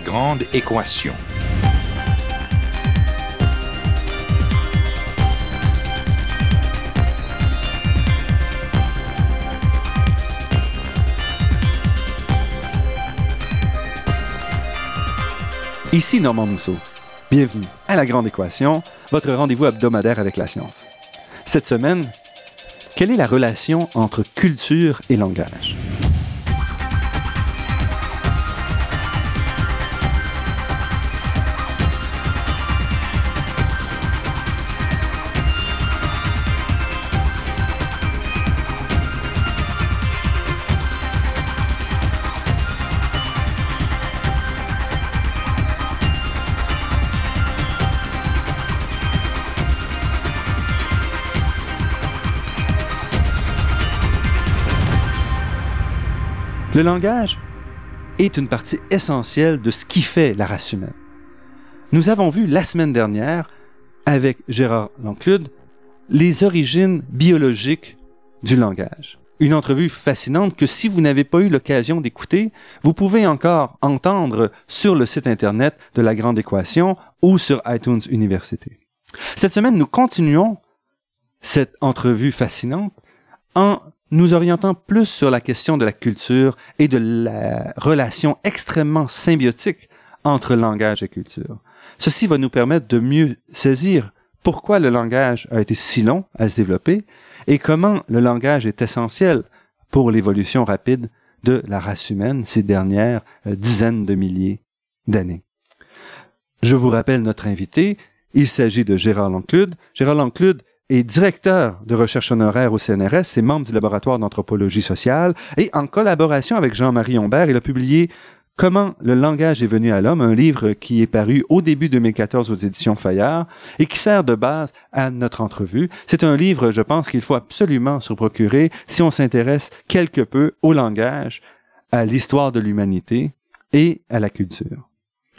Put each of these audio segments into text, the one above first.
Grande équation. Ici Normand Mousseau. Bienvenue à La Grande Équation, votre rendez-vous hebdomadaire avec la science. Cette semaine, quelle est la relation entre culture et langage? Le langage est une partie essentielle de ce qui fait la race humaine. Nous avons vu la semaine dernière, avec Gérard Lanclude, les origines biologiques du langage. Une entrevue fascinante que si vous n'avez pas eu l'occasion d'écouter, vous pouvez encore entendre sur le site Internet de la Grande Équation ou sur iTunes Université. Cette semaine, nous continuons cette entrevue fascinante en nous orientant plus sur la question de la culture et de la relation extrêmement symbiotique entre langage et culture. Ceci va nous permettre de mieux saisir pourquoi le langage a été si long à se développer et comment le langage est essentiel pour l'évolution rapide de la race humaine ces dernières euh, dizaines de milliers d'années. Je vous rappelle notre invité, il s'agit de Gérard Lanclude. Gérard Lanclude est directeur de recherche honoraire au CNRS, et membre du laboratoire d'anthropologie sociale, et en collaboration avec Jean-Marie Hombert, il a publié Comment le langage est venu à l'homme, un livre qui est paru au début 2014 aux éditions Fayard et qui sert de base à notre entrevue. C'est un livre, je pense, qu'il faut absolument se procurer si on s'intéresse quelque peu au langage, à l'histoire de l'humanité et à la culture.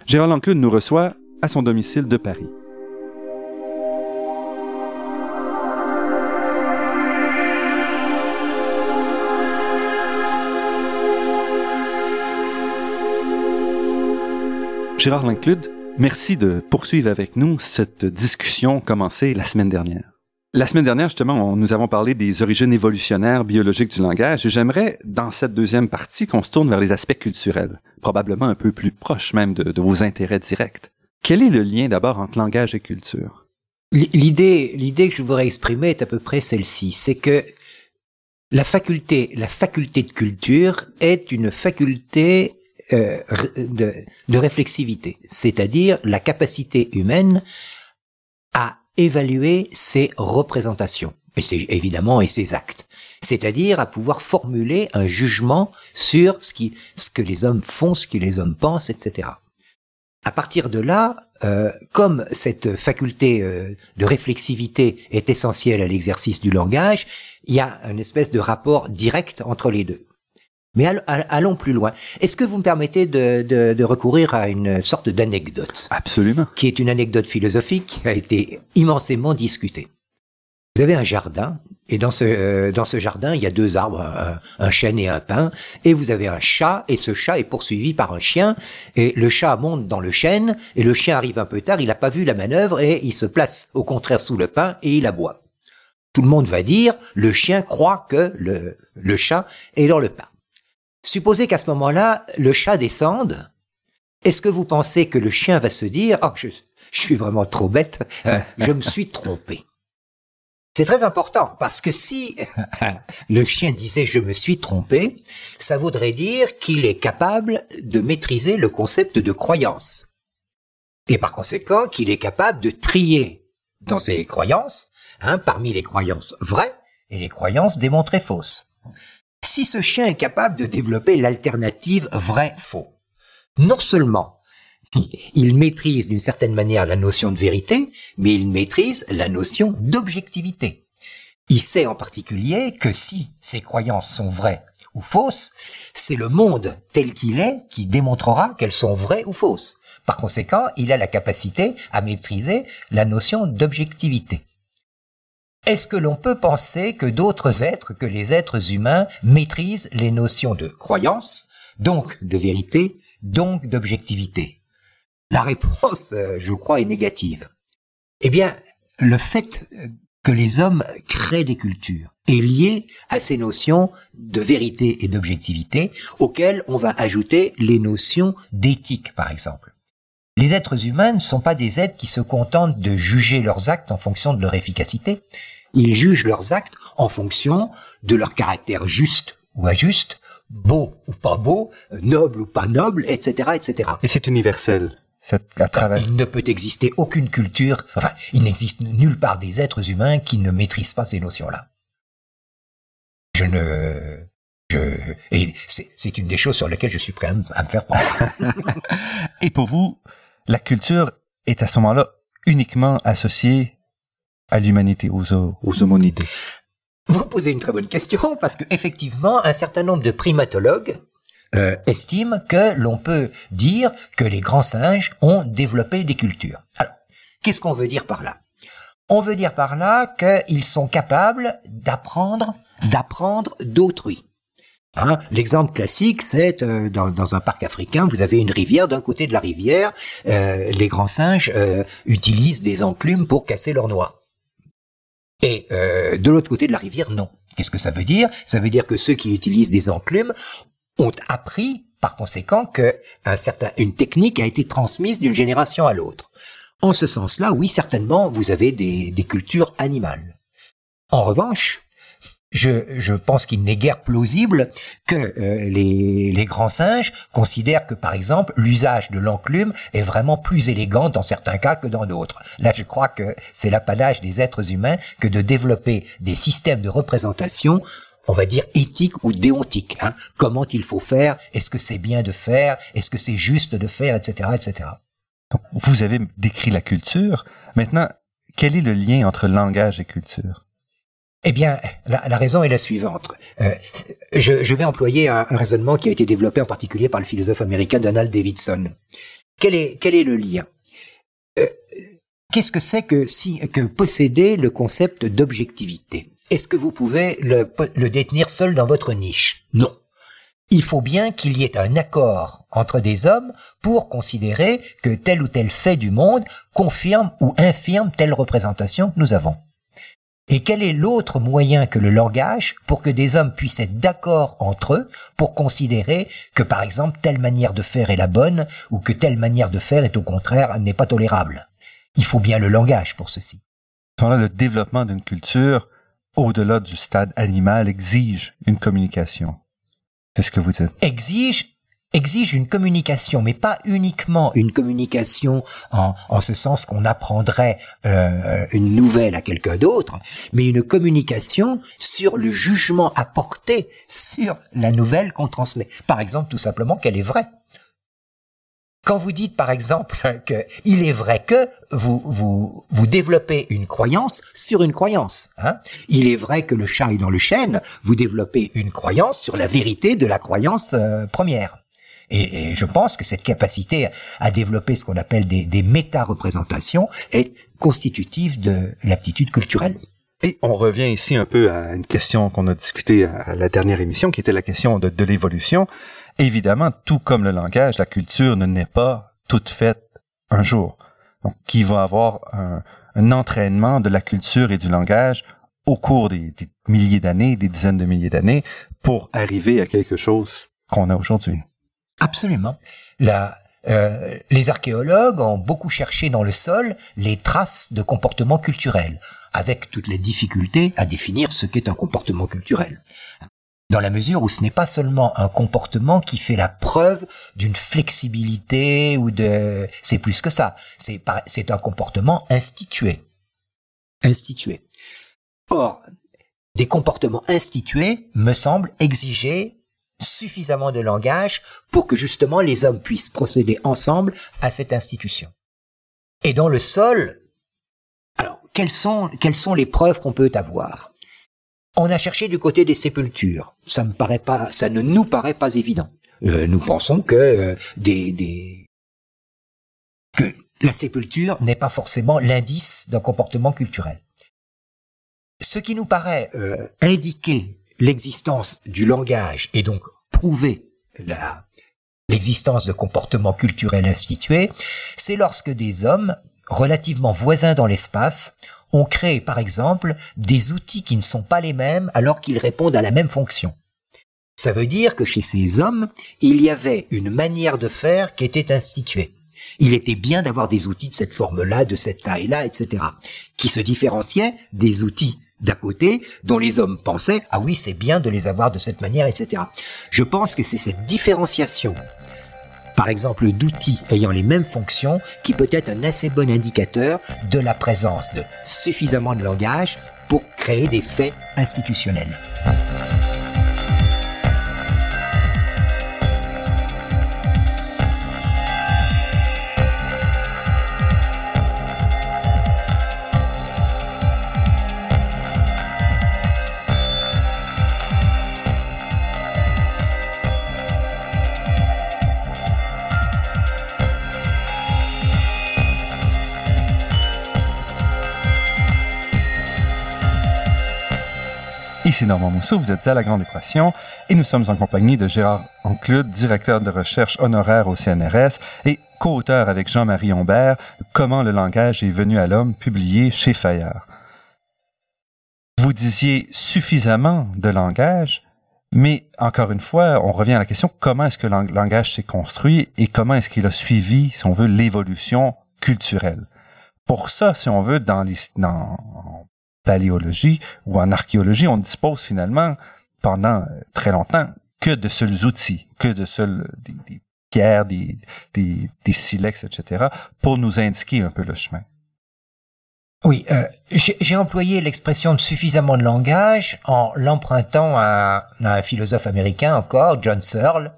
Gérard Lanclude nous reçoit à son domicile de Paris. Gérard Linclude, merci de poursuivre avec nous cette discussion commencée la semaine dernière. La semaine dernière, justement, nous avons parlé des origines évolutionnaires biologiques du langage et j'aimerais, dans cette deuxième partie, qu'on se tourne vers les aspects culturels, probablement un peu plus proches même de, vos intérêts directs. Quel est le lien d'abord entre langage et culture? L'idée, l'idée que je voudrais exprimer est à peu près celle-ci, c'est que la faculté, la faculté de culture est une faculté euh, de, de réflexivité, c'est-à-dire la capacité humaine à évaluer ses représentations, et c'est évidemment et ses actes, c'est-à-dire à pouvoir formuler un jugement sur ce, qui, ce que les hommes font, ce que les hommes pensent, etc. À partir de là, euh, comme cette faculté euh, de réflexivité est essentielle à l'exercice du langage, il y a une espèce de rapport direct entre les deux. Mais allons plus loin. Est-ce que vous me permettez de, de, de recourir à une sorte d'anecdote Absolument. Qui est une anecdote philosophique, qui a été immensément discutée. Vous avez un jardin, et dans ce, euh, dans ce jardin, il y a deux arbres, un, un, chêne et un pin, et vous avez un chat, et ce chat est poursuivi par un chien, et le chat monte dans le chêne, et le chien arrive un peu tard, il n'a pas vu la manœuvre, et il se place au contraire sous le pin, et il aboie. Tout le monde va dire, le chien croit que le, le chat est dans le pain. Supposez qu'à ce moment-là, le chat descende. Est-ce que vous pensez que le chien va se dire "Oh, je, suis vraiment trop bête, euh, je me suis trompé?" C'est très important parce que si le chien disait je me suis trompé, ça voudrait dire qu'il est capable de maîtriser le concept de croyance. Et par conséquent, qu'il est capable de trier dans ses croyances, hein, parmi les croyances vraies et les croyances démontrées fausses si ce chien est capable de développer l'alternative vrai-faux, non seulement il maîtrise d'une certaine manière la notion de vérité, mais il maîtrise la notion d'objectivité. Il sait en particulier que si ses croyances sont vraies ou fausses, c'est le monde tel qu'il est qui démontrera qu'elles sont vraies ou fausses. Par conséquent, il a la capacité à maîtriser la notion d'objectivité. Est-ce que l'on peut penser que d'autres êtres que les êtres humains maîtrisent les notions de croyance, donc de vérité, donc d'objectivité? La réponse, euh, je crois, est négative. Eh bien, le fait que les hommes créent des cultures est lié à ces notions de vérité et d'objectivité auxquelles on va ajouter les notions d'éthique, par exemple. Les êtres humains ne sont pas des êtres qui se contentent de juger leurs actes en fonction de leur efficacité. Ils jugent leurs actes en fonction de leur caractère juste ou injuste, beau ou pas beau, noble ou pas noble, etc., etc. Et c'est universel. À travers... Il ne peut exister aucune culture, enfin, il n'existe nulle part des êtres humains qui ne maîtrisent pas ces notions-là. Je ne, je, et c'est une des choses sur lesquelles je suis prêt à me, faire prendre. et pour vous, la culture est à ce moment-là uniquement associée à l'humanité, aux, aux homonités. Vous posez une très bonne question parce que effectivement, un certain nombre de primatologues euh, estiment que l'on peut dire que les grands singes ont développé des cultures. Alors, qu'est-ce qu'on veut dire par là? On veut dire par là qu'ils sont capables d'apprendre, d'apprendre d'autrui. Hein, L'exemple classique, c'est euh, dans, un parc africain, vous avez une rivière. D'un côté de la rivière, euh, les grands singes utilisent des enclumes pour casser leurs noix. Et euh, de l'autre côté de la rivière, non. Qu'est-ce que ça veut dire? Ça veut dire que ceux qui utilisent des enclumes ont appris, par conséquent, que technique a été transmise d'une génération à l'autre. En ce sens-là, oui, certainement, vous avez des cultures animales. En revanche, je, je pense qu'il n'est guère plausible que euh, les, les, grands singes considèrent que, par exemple, l'usage de l'enclume est vraiment plus élégant dans certains cas que dans d'autres. Là, je crois que c'est l'apanage des êtres humains que de développer des systèmes de représentation on va dire éthiques ou déontiques. Hein. Comment il faut faire? Est-ce que c'est bien de faire? Est-ce que c'est juste de faire? Etc. etc. vous avez décrit la culture. Maintenant, quel est le lien entre langage et culture? Eh bien, la, raison est la suivante. Euh, je, vais employer un, raisonnement qui a été développé en particulier par le philosophe américain Donald Davidson. Quel est, quel est le lien? Euh, Qu'est-ce que c'est que, si, que posséder le concept d'objectivité? Est-ce que vous pouvez le, le détenir seul dans votre niche? Non. Il faut bien qu'il y ait un accord entre des hommes pour considérer que tel ou tel fait du monde confirme ou infirme telle représentation que nous avons. Et quel est l'autre moyen que le langage pour que des hommes puissent être d'accord entre eux pour considérer que par exemple telle manière de faire est la bonne ou que telle manière de faire est au contraire n'est pas tolérable? Il faut bien le langage pour ceci. le développement d'une culture au-delà du stade animal exige une communication. C'est ce que vous dites. Exige exige une communication, mais pas uniquement une communication en, en ce sens qu'on apprendrait euh, une nouvelle à quelqu'un d'autre, mais une communication sur le jugement apporté sur la nouvelle qu'on transmet. Par exemple, tout simplement qu'elle est vraie. Quand vous dites par exemple que il est vrai que vous vous vous développez une croyance sur une croyance, hein il est vrai que le chat est dans le chêne, vous développez une croyance sur la vérité de la croyance euh, première. Et, je pense que cette capacité à développer ce qu'on appelle des, méta-représentations est constitutive de l'aptitude culturelle. Et on revient ici un peu à une question qu'on a discutée à la dernière émission, qui était la question de, l'évolution. Évidemment, tout comme le langage, la culture ne naît pas toute faite un jour. Donc, qui va avoir un, entraînement de la culture et du langage au cours des milliers d'années, des dizaines de milliers d'années, pour arriver à quelque chose qu'on a aujourd'hui? Absolument. Euh, les archéologues ont beaucoup cherché dans le sol les traces de comportements culturels, avec toutes les difficultés à définir ce qu'est un comportement culturel. Dans la mesure où ce n'est pas seulement un comportement qui fait la preuve d'une flexibilité ou de... C'est plus que ça. C'est un comportement institué. Institué. Or, des comportements institués me semblent exiger suffisamment de langage pour que justement les hommes puissent procéder ensemble à cette institution. Et dans le sol, alors quelles sont quelles sont les preuves qu'on peut avoir? On a cherché du côté des sépultures. Ça ne paraît pas, ça ne nous paraît pas évident. Euh, nous pensons que euh, des, des que la sépulture n'est pas forcément l'indice d'un comportement culturel. Ce qui nous paraît euh, indiquer l'existence du langage et donc prouver l'existence de comportements culturels institués, c'est lorsque des hommes, relativement voisins dans l'espace, ont créé par exemple des outils qui ne sont pas les mêmes alors qu'ils répondent à la même fonction. Ça veut dire que chez ces hommes, il y avait une manière de faire qui était instituée. Il était bien d'avoir des outils de cette forme-là, de cette taille-là, etc., qui se différenciaient des outils d'à côté dont les hommes pensaient ah oui c'est bien de les avoir de cette manière, etc. Je pense que c'est cette différenciation par exemple d'outils ayant les mêmes fonctions, qui peut être un assez bon indicateur de la présence de suffisamment de langage pour créer des faits institutionnels. Ici Normand Mousseau, vous êtes à La Grande Équation et nous sommes en compagnie de Gérard Anclude, directeur de recherche honoraire au CNRS et co-auteur avec Jean-Marie Humbert Comment le langage est venu à l'homme, publié chez Fayard. Vous disiez suffisamment de langage, mais encore une fois, on revient à la question comment est-ce que le langage s'est construit et comment est-ce qu'il a suivi, si on veut, l'évolution culturelle? Pour ça, si on veut, dans, les, dans paléologie ou en archéologie, on dispose finalement pendant euh, très longtemps que de seuls outils, que de seuls des, pierres, des, des, des, silex, etc., pour nous indiquer un peu le chemin. Oui, euh, j'ai employé l'expression de suffisamment de langage en l'empruntant à, à, un philosophe américain encore, John Searle,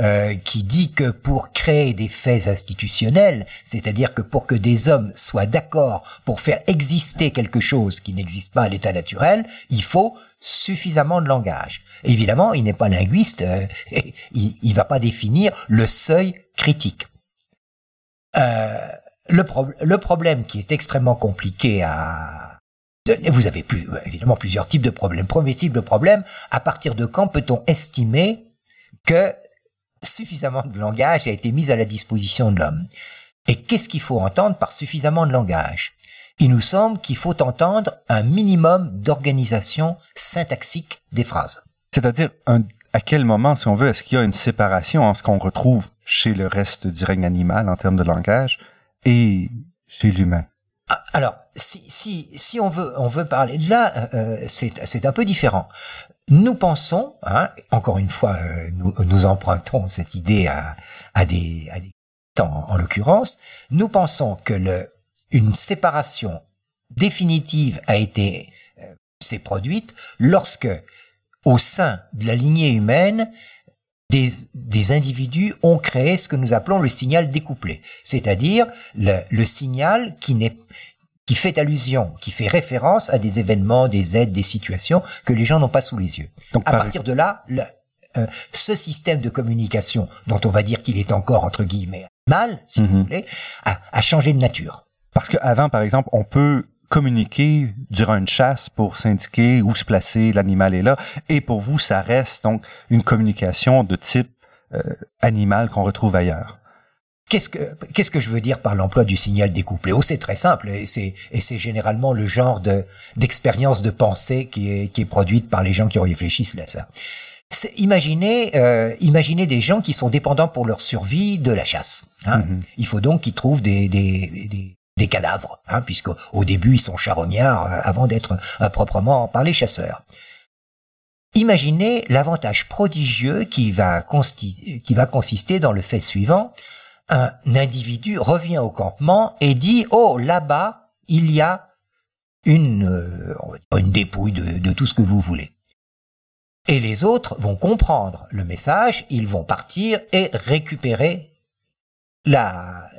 euh, qui dit que pour créer des faits institutionnels, c'est-à-dire que pour que des hommes soient d'accord pour faire exister quelque chose qui n'existe pas à l'état naturel, il faut suffisamment de langage. Évidemment, il n'est pas linguiste, euh, il, ne va pas définir le seuil critique. Euh, le, le, problème qui est extrêmement compliqué à... Vous avez plus, évidemment plusieurs types de problèmes. Premier type de problème, à partir de quand peut-on estimer que suffisamment de langage a été mis à la disposition de l'homme. Et qu'est-ce qu'il faut entendre par suffisamment de langage? Il nous semble qu'il faut entendre un minimum d'organisation syntaxique des phrases. C'est-à-dire à quel moment, si on veut, est-ce qu'il y a une séparation en ce qu'on retrouve chez le reste du règne animal en termes de langage et chez l'humain? Ah, alors, si, si, si on veut, on veut parler de là, euh, c'est un peu différent. Nous pensons, hein, encore une fois, euh, nous, empruntons cette idée à, des, temps en, l'occurrence, nous pensons que une séparation définitive a été euh, s'est produite lorsque, au sein de la lignée humaine, des, des, individus ont créé ce que nous appelons le signal découplé, c'est-à-dire le, le signal qui n'est qui fait allusion, qui fait référence à des événements, des aides, des situations que les gens n'ont pas sous les yeux. Donc, à partir de là, le, euh, ce système de communication, dont on va dire qu'il est encore entre guillemets mal, si vous mhm. voulez, a, a, changé de nature. Parce qu'avant, par exemple, on peut communiquer durant une chasse pour s'indiquer où se placer, l'animal est là, et pour vous, ça reste donc une communication de type euh, animal qu'on retrouve ailleurs. Qu'est-ce que qu'est-ce que je veux dire par l'emploi du signal découplé? Oh, c'est très simple et c'est et c'est généralement le genre de d'expérience de pensée qui est qui est produite par les gens qui réfléchissent à ça. Imaginez, euh, imaginez des gens qui sont dépendants pour leur survie de la chasse. Hein. Mm-hmm. Il faut donc qu'ils trouvent des, des, des, des cadavres, hein, puisqu'au au début ils sont charognards euh, avant d'être euh, proprement par les chasseurs. Imaginez l'avantage prodigieux qui va, qui va consister dans le fait suivant un individu revient au campement et dit oh là-bas il y a une euh, une dépouille de, de, tout ce que vous voulez. Et les autres vont comprendre le message, ils vont partir et récupérer la,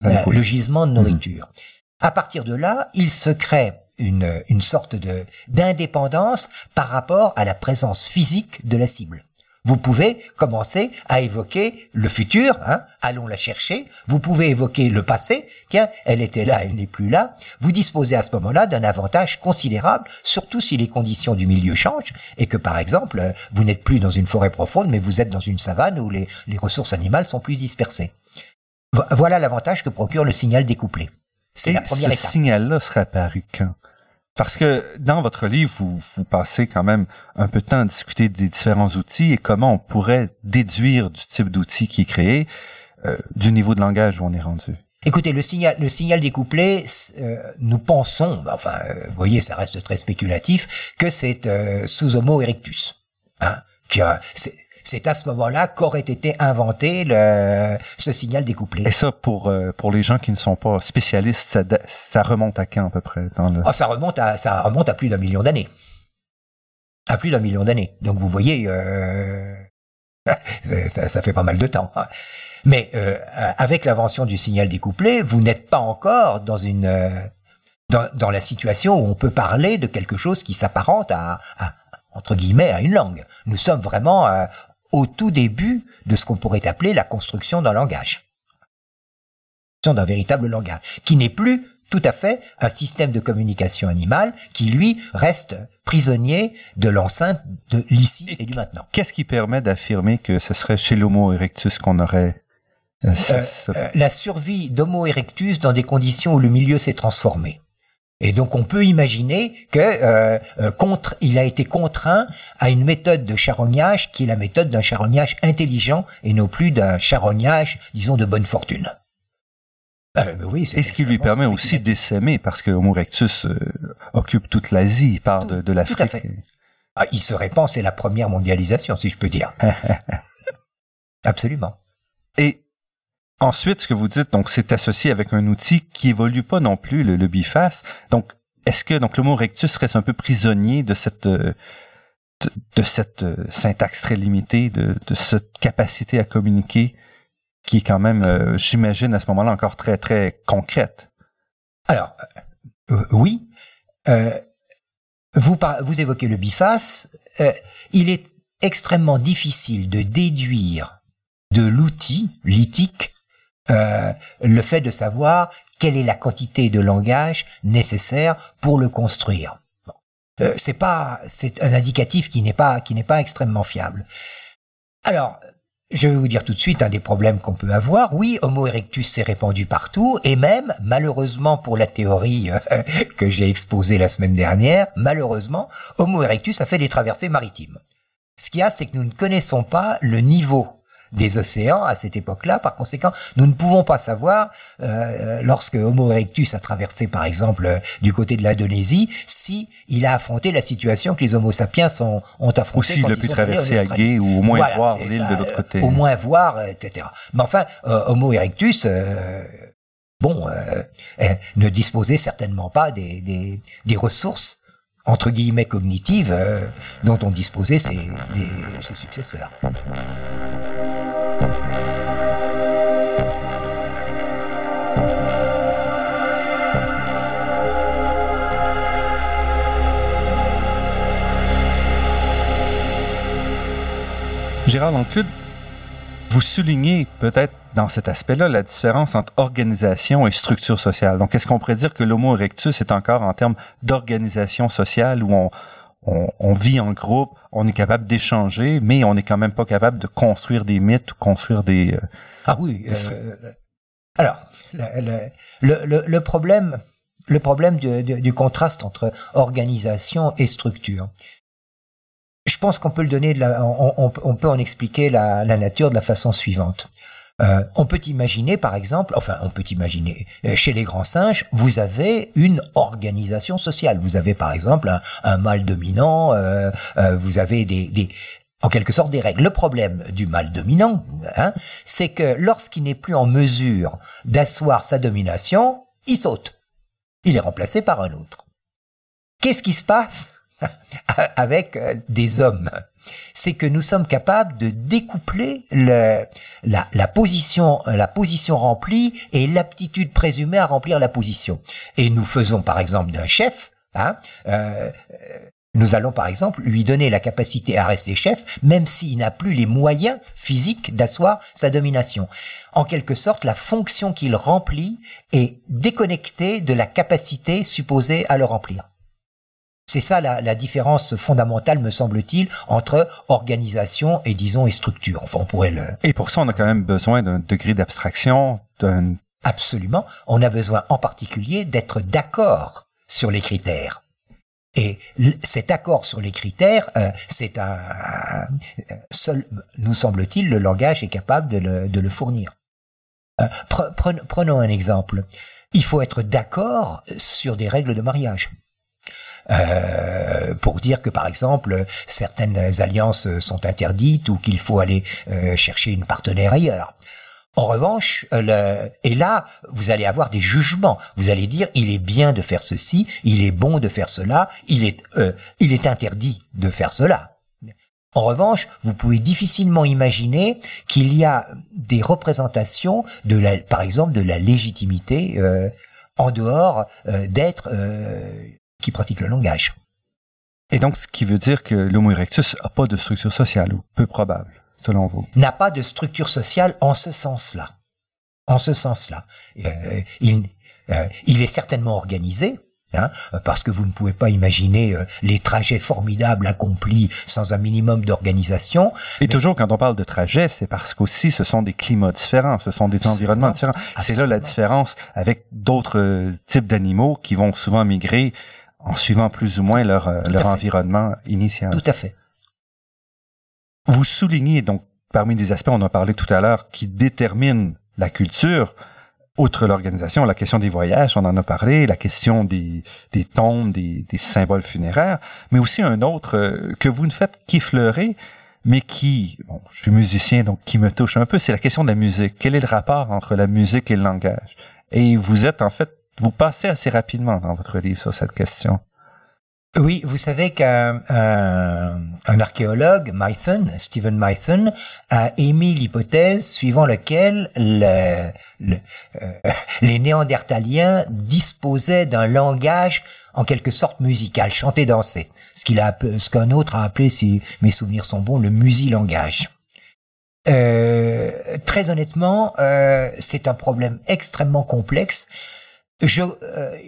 le gisement de nourriture. Mmh. À partir de là, il se crée une, une sorte de d'indépendance par rapport à la présence physique de la cible. Vous pouvez commencer à évoquer le futur, hein, allons la chercher, vous pouvez évoquer le passé, tiens, elle était là, elle n'est plus là, vous disposez à ce moment-là d'un avantage considérable, surtout si les conditions du milieu changent, et que par exemple, vous n'êtes plus dans une forêt profonde, mais vous êtes dans une savane où les, les ressources animales sont plus dispersées. Voilà l'avantage que procure le signal découplé. C'est la première ce signal-là serait apparu quand? Parce que dans votre livre, vous, passez quand même un peu de temps à discuter des différents outils et comment on pourrait déduire du type d'outil qui est créé euh, du niveau de langage où on est rendu. Écoutez, le signal, découplé, euh, nous pensons, enfin, euh, voyez, ça reste très spéculatif, que c'est sous Homo erectus, hein, c'est c'est à ce moment-là qu'aurait été inventé le, ce signal découplé. Et ça, pour euh, pour les gens qui ne sont pas spécialistes, ça, ça remonte à quand à peu près dans le... oh, ça remonte à ça remonte à plus d'un million d'années. À plus d'un million d'années. Donc vous voyez, euh, ça, ça, fait pas mal de temps. Hein. Mais euh, avec l'invention du signal découplé, vous n'êtes pas encore dans une euh, dans, dans, la situation où on peut parler de quelque chose qui s'apparente à, à, entre guillemets à une langue. Nous sommes vraiment euh, au tout début de ce qu'on pourrait appeler la construction d'un langage. D'un véritable langage, qui n'est plus tout à fait un système de communication animale qui, lui, reste prisonnier de l'enceinte de l'ici et, du maintenant. Qu'est-ce qui permet d'affirmer que ce serait chez l'Homo erectus qu'on aurait euh, euh, euh, la survie d'Homo erectus dans des conditions où le milieu s'est transformé. Et donc on peut imaginer que euh, euh, contre, il a été contraint à une méthode de charognage qui est la méthode d'un charognage intelligent et non plus d'un charognage, disons, de bonne fortune. Euh, oui, et ce qui lui permet aussi d'essaimer, parce que Homo erectus occupe toute l'Asie, il part de, de l'Afrique. Tout à fait. Ah, il se répand, c'est la première mondialisation, si je peux dire. Absolument. Ensuite, ce que vous dites, donc, c'est associé avec un outil qui évolue pas non plus, le, le biface. Donc, est-ce que donc l'homo erectus reste un peu prisonnier de cette euh, de, cette euh, syntaxe très limitée, de, de, cette capacité à communiquer qui est quand même, euh, j'imagine, à ce moment-là encore très très concrète? Alors, oui, vous vous évoquez le biface. il est extrêmement difficile de déduire de l'outil lithique euh, le fait de savoir quelle est la quantité de langage nécessaire pour le construire. Euh, c'est pas, c'est un indicatif qui n'est pas, qui n'est pas extrêmement fiable. Alors, je vais vous dire tout de suite un des problèmes qu'on peut avoir. Oui, Homo erectus s'est répandu partout, et même, malheureusement pour la théorie euh, que j'ai exposée la semaine dernière, malheureusement, Homo erectus a fait des traversées maritimes. Ce qu'il y a, c'est que nous ne connaissons pas le niveau des océans à cette époque-là. Par conséquent, nous ne pouvons pas savoir, euh, lorsque Homo erectus a traversé, par exemple, euh, du côté de l'Indonésie, si il a affronté la situation que les Homo sapiens ont, ont affrontée. Ou s'il a pu traverser à Gué, ou au moins voir l'île de l'autre côté. Au moins voir, etc. Mais enfin, euh, Homo erectus... bon, ne disposait certainement pas des, des, des ressources entre guillemets cognitives dont ont disposé ses, ses successeurs. Gérard vous soulignez peut-être dans cet aspect-là la différence entre organisation et structure sociale. Donc, est-ce qu'on pourrait dire que l'homo erectus est encore en termes d'organisation sociale où on, on, vit en groupe, on est capable d'échanger, mais on n'est quand même pas capable de construire des mythes ou construire des... Euh, ah oui. Euh, alors, le, le, le, problème, le problème du, du, contraste entre organisation et structure. Je pense qu'on peut le donner, on, peut en expliquer la, la nature de la façon suivante. Euh, on peut imaginer, par exemple, enfin, on peut imaginer, euh, chez les grands singes, vous avez une organisation sociale. Vous avez, par exemple, un, mâle dominant, euh, vous avez des, en quelque sorte des règles. Le problème du mâle dominant, hein, c'est que lorsqu'il n'est plus en mesure d'asseoir sa domination, il saute. Il est remplacé par un autre. Qu'est-ce qui se passe? avec des hommes c'est que nous sommes capables de découpler le, la, la, position, la position remplie et l'aptitude présumée à remplir la position. Et nous faisons par exemple d'un chef, hein, euh, nous allons par exemple lui donner la capacité à rester chef, même s'il n'a plus les moyens physiques d'asseoir sa domination. En quelque sorte, la fonction qu'il remplit est déconnectée de la capacité supposée à le remplir. C'est ça la, la, différence fondamentale, me semble-t-il, entre organisation et disons et structure. Enfin, on pourrait le. Et pour ça, on a quand même besoin d'un degré d'abstraction, d'un. Absolument. On a besoin, en particulier, d'être d'accord sur les critères. Et cet accord sur les critères, euh, c'est un, seul, nous semble-t-il, le langage est capable de le, de le fournir. Euh, prenons un exemple. Il faut être d'accord sur des règles de mariage. Euh, pour dire que par exemple certaines alliances sont interdites ou qu'il faut aller euh, chercher une partenaire ailleurs. En revanche, le, et là, vous allez avoir des jugements. Vous allez dire, il est bien de faire ceci, il est bon de faire cela, il est, euh, il est interdit de faire cela. En revanche, vous pouvez difficilement imaginer qu'il y a des représentations de la, par exemple, de la légitimité euh, en dehors euh, d'êtres qui pratiquent le langage. Et donc, ce qui veut dire que l'homo erectus n'a pas de structure sociale, ou peu probable, selon vous? N'a pas de structure sociale en ce sens-là. En ce sens-là. Euh, il, euh, il est certainement organisé, Hein, parce que vous ne pouvez pas imaginer euh, les trajets formidables accomplis sans un minimum d'organisation. Et toujours quand on parle de trajet, c'est parce qu'aussi ce sont des climats différents, ce sont des environnements différents. C'est là la différence avec d'autres euh, types d'animaux qui vont souvent migrer en suivant plus ou moins leur, euh, leur environnement initial. Tout à fait. Vous soulignez donc parmi les aspects, on en a parlé tout à l'heure, qui déterminent la culture, outre l'organisation, la question des voyages, on en a parlé, la question des, des tombes, des, des symboles funéraires, mais aussi un autre euh, que vous ne faites qu'effleurer, mais qui, bon, je suis musicien, donc qui me touche un peu, c'est la question de la musique. Quel est le rapport entre la musique et le langage? Et vous êtes en fait vous passez assez rapidement dans votre livre sur cette question. Oui, vous savez qu'un un, archéologue, Mython, Stephen Mython, a émis l'hypothèse suivant laquelle le, euh, les Néandertaliens disposaient d'un langage en quelque sorte musical, chanté, dansé, ce qu'il ce qu'un autre a appelé, si mes souvenirs sont bons, le musilangage. Euh, très honnêtement, euh, c'est un problème extrêmement complexe je, euh,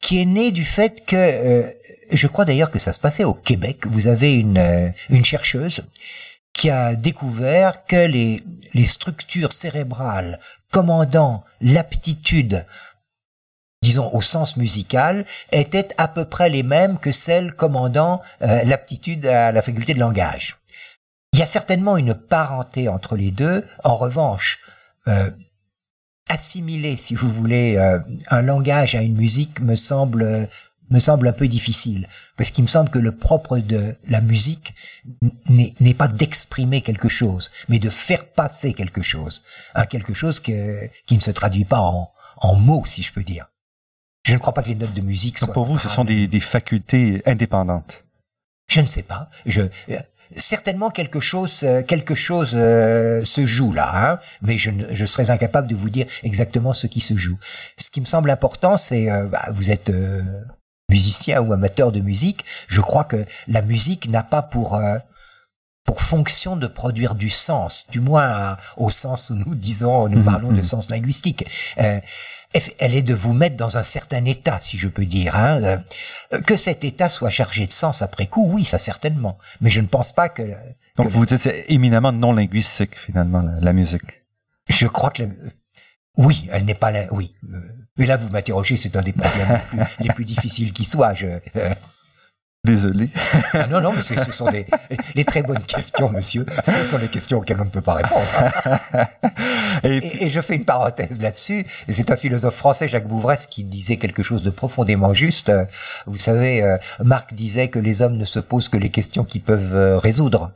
qui est né du fait que, euh, je crois d'ailleurs que ça se passait au Québec, vous avez une, euh, une chercheuse qui a découvert que les, les structures cérébrales commandant l'aptitude disons au sens musical, étaient à peu près les mêmes que celles commandant l'aptitude à la faculté de langage. Il y a certainement une parenté entre les deux. En revanche, assimiler, si vous voulez, euh, un langage à une musique me semble me semble un peu difficile, parce qu'il me semble que le propre de la musique n'est pas d'exprimer quelque chose, mais de faire passer quelque chose, hein, quelque chose que, qui ne se traduit pas en, en mots, si je peux dire. Je ne crois pas que les notes de musique soient... pour vous, ce sont des, des facultés indépendantes. Je ne sais pas. Je, certainement quelque chose, euh, quelque chose euh, se joue là, hein, mais je, je serais incapable de vous dire exactement ce qui se joue. Ce qui me semble important, c'est, euh, bah, vous êtes musicien ou amateur de musique, je crois que la musique n'a pas pour pour fonction de produire du sens, du moins au sens où nous disons, nous mmh, parlons de mmh. sens linguistique elle est de vous mettre dans un certain état, si je peux dire. Hein. Euh, que cet état soit chargé de sens après coup, oui, ça certainement. Mais je ne pense pas que... Donc vous dites c'est éminemment non linguistique finalement la, musique. Je crois que oui, elle n'est pas là. Oui, euh, mais là vous m'interrogez, c'est un des problèmes les, plus, difficiles qui soient. Je, euh, Désolé. Ah non, non, mais ce sont des, les très bonnes questions, monsieur. Ce sont les questions auxquelles on ne peut pas répondre. et, je fais une parenthèse là-dessus. C'est un philosophe français, Jacques Bouvresse, qui disait quelque chose de profondément juste. Vous savez, euh, Marc disait que les hommes ne se posent que les questions qu'ils peuvent euh, résoudre.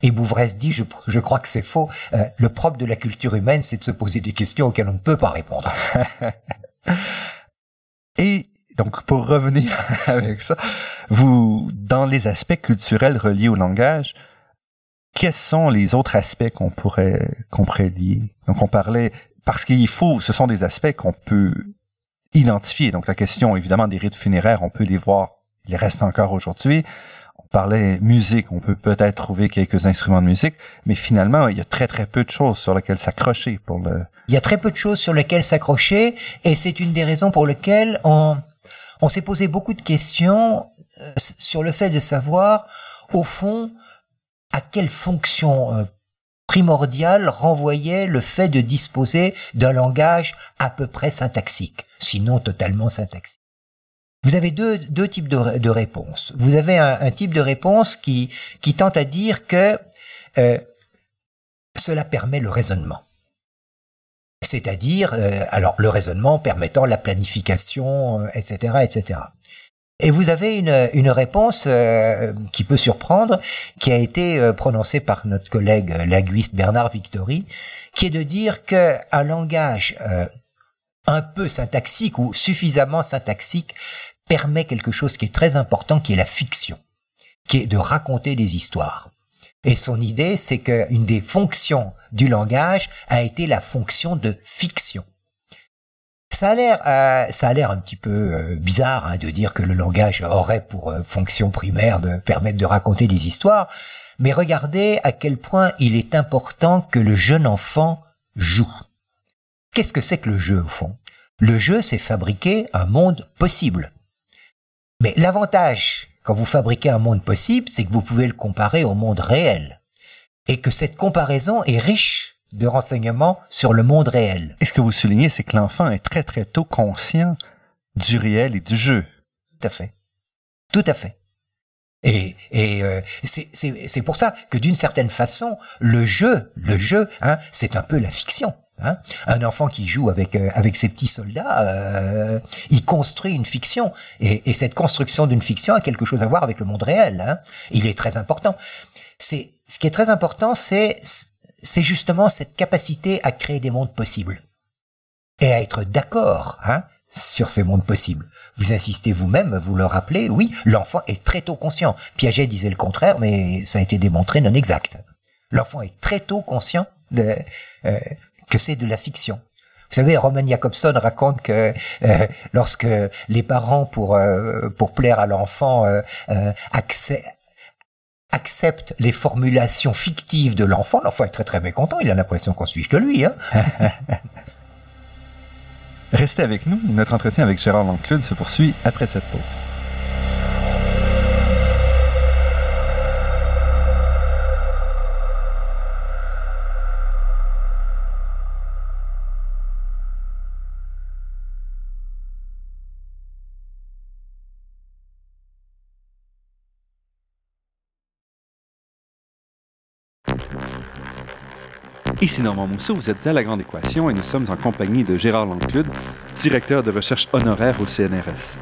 Et Bouvresse dit, je, je crois que c'est faux, euh, le propre de la culture humaine, c'est de se poser des questions auxquelles on ne peut pas répondre. et donc, pour revenir avec ça, vous, dans les aspects culturels reliés au langage, quels sont les autres aspects qu'on pourrait, qu'on pourrait lier? Donc, on parlait, parce qu'il faut, ce sont des aspects qu'on peut identifier. Donc, la question, évidemment, des rites funéraires, on peut les voir, ils restent encore aujourd'hui. on parlait musique, on peut peut-être trouver quelques instruments de musique, mais finalement, il y a très très peu de choses sur lesquelles s'accrocher pour le. Il y a très peu de choses sur lesquelles s'accrocher, et c'est une des raisons pour lesquelles on, on s'est posé beaucoup de questions euh, sur le fait de savoir, au fond, à quelle fonction euh, primordiale renvoyait le fait de disposer d'un langage à peu près syntaxique, sinon totalement syntaxique. Vous avez deux, types de, de réponses. Vous avez un, type de réponse qui, qui tente à dire que euh, cela permet le raisonnement. C'est-à-dire, euh, alors le raisonnement permettant la planification, etc., euh, etc. Et vous avez une, une réponse qui peut surprendre, qui a été prononcée par notre collègue linguiste Bernard Victory, qui est de dire qu'un langage un peu syntaxique ou suffisamment syntaxique permet quelque chose qui est très important, qui est la fiction, qui est de raconter des histoires. Et son idée, c'est qu'une des fonctions du langage a été la fonction de fiction. Ça a l'air, euh, ça a l'air un petit peu euh, bizarre hein, de dire que le langage aurait pour euh, fonction primaire de permettre de raconter des histoires, mais regardez à quel point il est important que le jeune enfant joue. Qu'est-ce que c'est que le jeu au fond? Le jeu, c'est fabriquer un monde possible. Mais l'avantage, quand vous fabriquez un monde possible, c'est que vous pouvez le comparer au monde réel. Et que cette comparaison est riche de renseignements sur le monde réel. Et ce que vous soulignez, c'est que l'enfant est très très tôt conscient du réel et du jeu. Tout à fait. Tout à fait. Et, et euh, c'est pour ça que d'une certaine façon, le jeu, le jeu, hein, c'est un peu la fiction. Hein un enfant qui joue avec euh, ses petits soldats, euh, il construit une fiction, et, et cette construction d'une fiction a quelque chose à voir avec le monde réel. Hein il est très important. C'est ce qui est très important, c'est c'est justement cette capacité à créer des mondes possibles et à être d'accord hein, sur ces mondes possibles. Vous insistez vous-même, vous le rappelez, oui, l'enfant est très tôt conscient. Piaget disait le contraire, mais ça a été démontré non exact. L'enfant est très tôt conscient de, euh, que c'est de la fiction. Vous savez, Roman Jacobson raconte que euh, lorsque les parents, pour euh, pour plaire à l'enfant, euh, acceptent les formulations fictives de l'enfant, l'enfant est très très mécontent. Il a l'impression qu'on se fiche de lui. Hein Restez avec nous. Notre entretien avec Gérard Lanclude se poursuit après cette pause. Ici Normand Mousseau, vous êtes à La Grande Équation et nous sommes en compagnie de Gérard Lanclude, directeur de recherche honoraire au CNRS.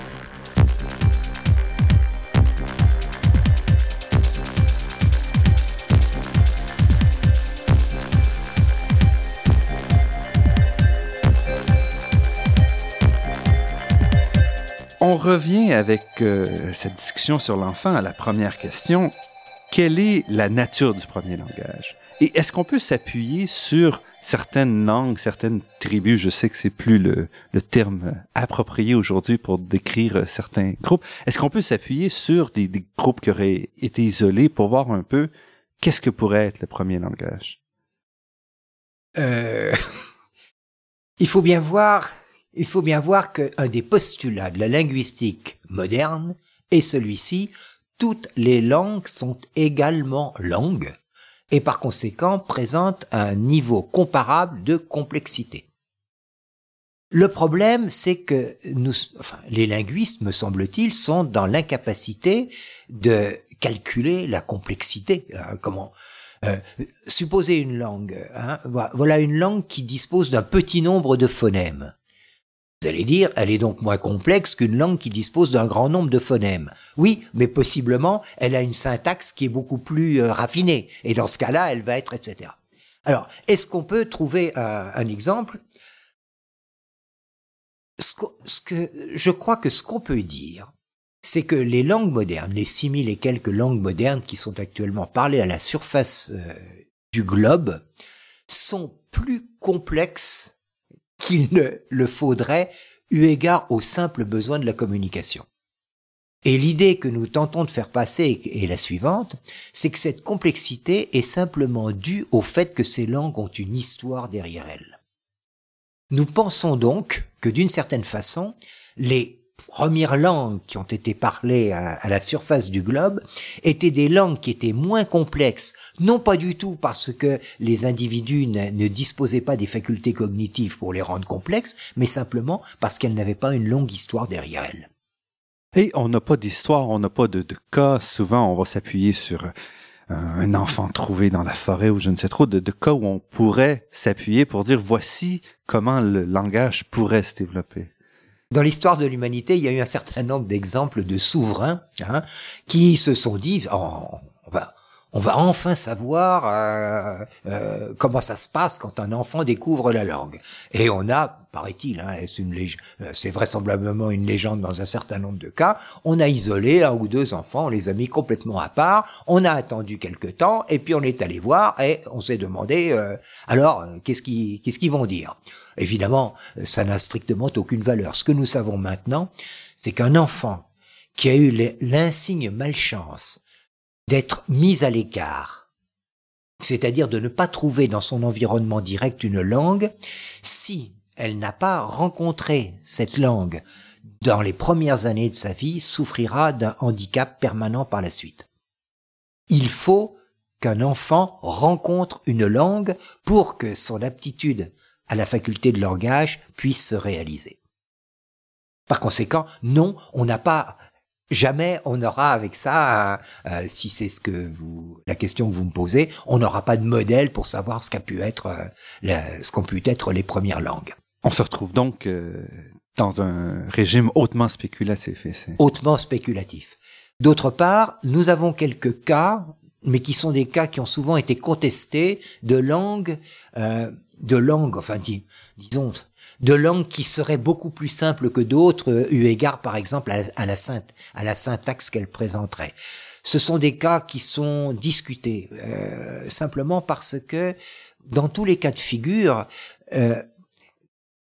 On revient avec euh, cette discussion sur l'enfant à la première question. Quelle est la nature du premier langage? Et est-ce qu'on peut s'appuyer sur certaines langues, certaines tribus, je sais que c'est plus le, terme approprié aujourd'hui pour décrire certains groupes, est-ce qu'on peut s'appuyer sur des, des, groupes qui auraient été isolés pour voir un peu qu'est-ce que pourrait être le premier langage? Euh, Il faut bien voir, il faut bien voir qu'un des postulats de la linguistique moderne est celui-ci, toutes les langues sont également langues et par conséquent présente un niveau comparable de complexité. Le problème, c'est que nous, enfin, les linguistes, me semble-t-il, sont dans l'incapacité de calculer la complexité. Hein, comment euh, supposer une langue, hein, voilà une langue qui dispose d'un petit nombre de phonèmes. Vous allez dire, elle est donc moins complexe qu'une langue qui dispose d'un grand nombre de phonèmes. Oui, mais possiblement, elle a une syntaxe qui est beaucoup plus euh, raffinée. Et dans ce cas-là, elle va être, etc. Alors, est-ce qu'on peut trouver un, exemple? Ce que, je crois que ce qu'on peut dire, c'est que les langues modernes, les 6000 et quelques langues modernes qui sont actuellement parlées à la surface euh, du globe, sont plus complexes qu'il ne le faudrait eu égard au simple besoin de la communication. Et l'idée que nous tentons de faire passer est la suivante, c'est que cette complexité est simplement due au fait que ces langues ont une histoire derrière elles. Nous pensons donc que d'une certaine façon, les premières langues qui ont été parlées à, la surface du globe étaient des langues qui étaient moins complexes, non pas du tout parce que les individus ne, disposaient pas des facultés cognitives pour les rendre complexes, mais simplement parce qu'elles n'avaient pas une longue histoire derrière elles. Et on n'a pas d'histoire, on n'a pas de, cas. Souvent, on va s'appuyer sur un enfant trouvé dans la forêt ou je ne sais trop, de, de cas où on pourrait s'appuyer pour dire voici comment le langage pourrait se développer. Dans l'histoire de l'humanité, il y a eu un certain nombre d'exemples de souverains hein, qui se sont dit oh, on va enfin savoir euh, euh, comment ça se passe quand un enfant découvre la langue. Et on a, paraît-il, hein, euh, c'est vraisemblablement une légende dans un certain nombre de cas, on a isolé un ou deux enfants, on les a mis complètement à part, on a attendu quelque temps, et puis on est allé voir et on s'est demandé, alors, qu'est-ce qu'ils qu'est-ce qu'ils vont dire? Évidemment, ça n'a strictement aucune valeur. Ce que nous savons maintenant, c'est qu'un enfant qui a eu l'insigne malchance d'être mis à l'écart, c'est-à-dire de ne pas trouver dans son environnement direct une langue, si elle n'a pas rencontré cette langue dans les premières années de sa vie, souffrira d'un handicap permanent par la suite. Il faut qu'un enfant rencontre une langue pour que son aptitude à la faculté de langage puisse se réaliser. Par conséquent, non, on n'a pas Jamais on aura avec ça, euh, si c'est ce que vous, la question que vous me posez, on n'aura pas de modèle pour savoir ce qu'a pu être, euh, ce qu'ont pu être les premières langues. On se retrouve donc euh, dans un régime hautement spéculatif. Hautement spéculatif. D'autre part, nous avons quelques cas, mais qui sont des cas qui ont souvent été contestés de langues, de langues, enfin disons de langues qui seraient beaucoup plus simples que d'autres, euh, eu égard par exemple à, la, syntaxe qu'elles présenteraient. Ce sont des cas qui sont discutés euh, simplement parce que dans tous les cas de figure, euh,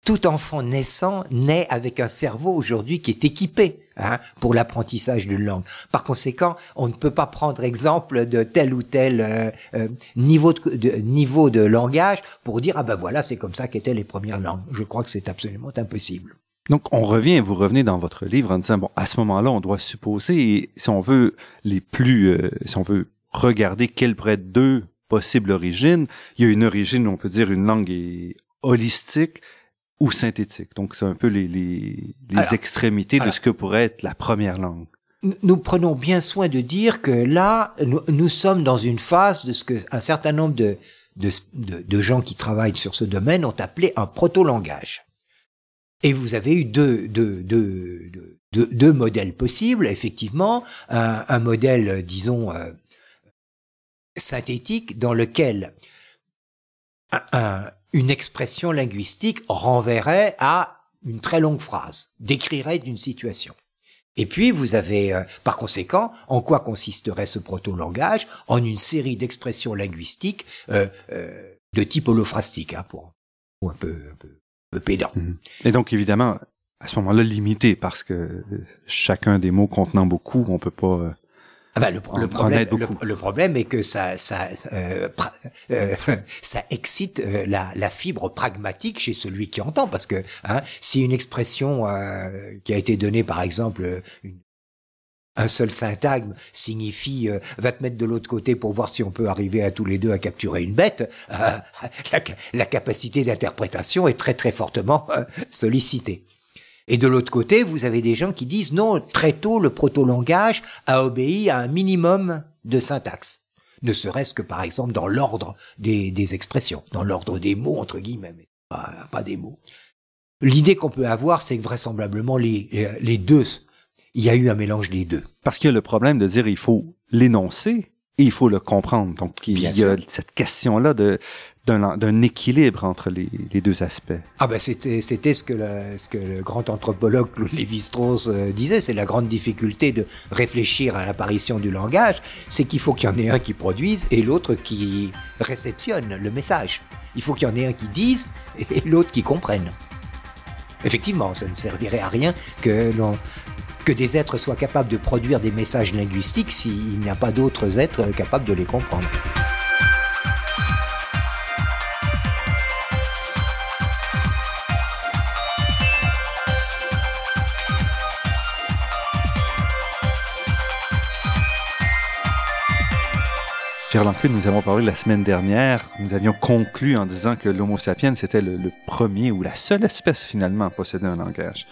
tout enfant naissant naît avec un cerveau aujourd'hui qui est équipé hein, pour l'apprentissage d'une langue. Par conséquent, on ne peut pas prendre exemple de tel ou tel euh, euh, niveau, de, niveau de langage pour dire ah ben voilà c'est comme ça qu'étaient les premières langues. Je crois que c'est absolument impossible. Donc on revient, vous revenez dans votre livre en disant bon à ce moment-là on doit supposer si on veut les plus, euh, si on veut regarder quelles pourraient deux possibles origines, il y a une origine on peut dire une langue est holistique ou synthétique. Donc, c'est un peu les, les, les extrémités de ce que pourrait être la première langue. Nous prenons bien soin de dire que là, nous, sommes dans une phase de ce que un certain nombre de, de, de, gens qui travaillent sur ce domaine ont appelé un proto-langage. Et vous avez eu deux, deux, deux, deux, deux modèles possibles, effectivement. Un, un modèle, disons, euh, synthétique, dans lequel un, une expression linguistique renverrait à une très longue phrase, décrirait d'une situation. Et puis vous avez, euh, par conséquent, en quoi consisterait ce proto-langage En une série d'expressions linguistiques euh, euh, de type holophrastique, hein, pour, un peu, un peu, un peu pédant. Mhm. Et donc évidemment, à ce moment-là, limité, parce que chacun des mots contenant beaucoup, on peut pas ah ben, le, problème, le, problème, est que ça, ça, euh, euh, ça excite euh, la, la, fibre pragmatique chez celui qui entend, parce que hein, si une expression qui a été donnée, par exemple, un seul syntagme signifie va te mettre de l'autre côté pour voir si on peut arriver à tous les deux à capturer une bête, la, la, capacité d'interprétation est très très fortement sollicitée. Et de l'autre côté, vous avez des gens qui disent non, très tôt, le proto-langage a obéi à un minimum de syntaxe. Ne serait-ce que, par exemple, dans l'ordre des, des, expressions, dans l'ordre des mots, entre guillemets, mais pas, pas des mots. L'idée qu'on peut avoir, c'est que vraisemblablement les, les deux, il y a eu un mélange des deux. Parce qu'il y a le problème de dire il faut l'énoncer et il faut le comprendre. Donc, il y a cette question-là de d'un équilibre entre les, deux aspects. Ah ben c'était ce que le, ce que le grand anthropologue Lévi-Strauss euh, disait, c'est la grande difficulté de réfléchir à l'apparition du langage, c'est qu'il faut qu'il y en ait un qui produise et l'autre qui réceptionne le message. Il faut qu'il y en ait un qui dise et l'autre qui comprenne. Effectivement, ça ne servirait à rien que des êtres soient capables de produire des messages linguistiques s'il n'y a pas d'autres êtres capables de les comprendre. Gérard nous avons parlé la semaine dernière, nous avions conclu en disant que l'Homo sapiens c'était le, le, premier ou la seule espèce finalement à posséder un langage.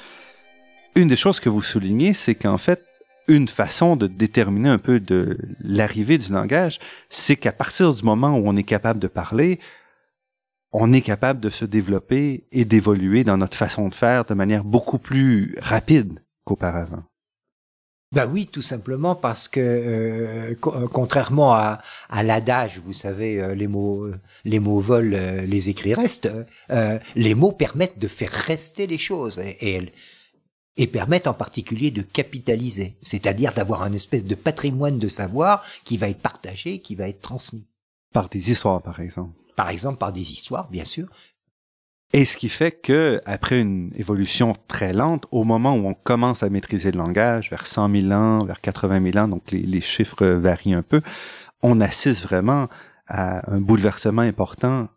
Une des choses que vous soulignez, c'est qu'en fait, une façon de déterminer un peu de l'arrivée du langage, c'est qu'à partir du moment où on est capable de parler, on est capable de se développer et d'évoluer dans notre façon de faire de manière beaucoup plus rapide qu'auparavant. Ben oui, tout simplement parce que euh, euh, contrairement à, à l'adage, vous savez, euh, les mots les mots volent, les écrits restent. les mots permettent de faire rester les choses et, et, permettent en particulier de capitaliser, c'est-à-dire d'avoir un espèce de patrimoine de savoir qui va être partagé, qui va être transmis. Par des histoires, par exemple. Par exemple, par des histoires, bien sûr, et ce qui fait que, après une évolution très lente, au moment où on commence à maîtriser le langage, vers 100 000 ans, vers 80 000 ans, donc les, chiffres varient un peu, on assiste vraiment à un bouleversement important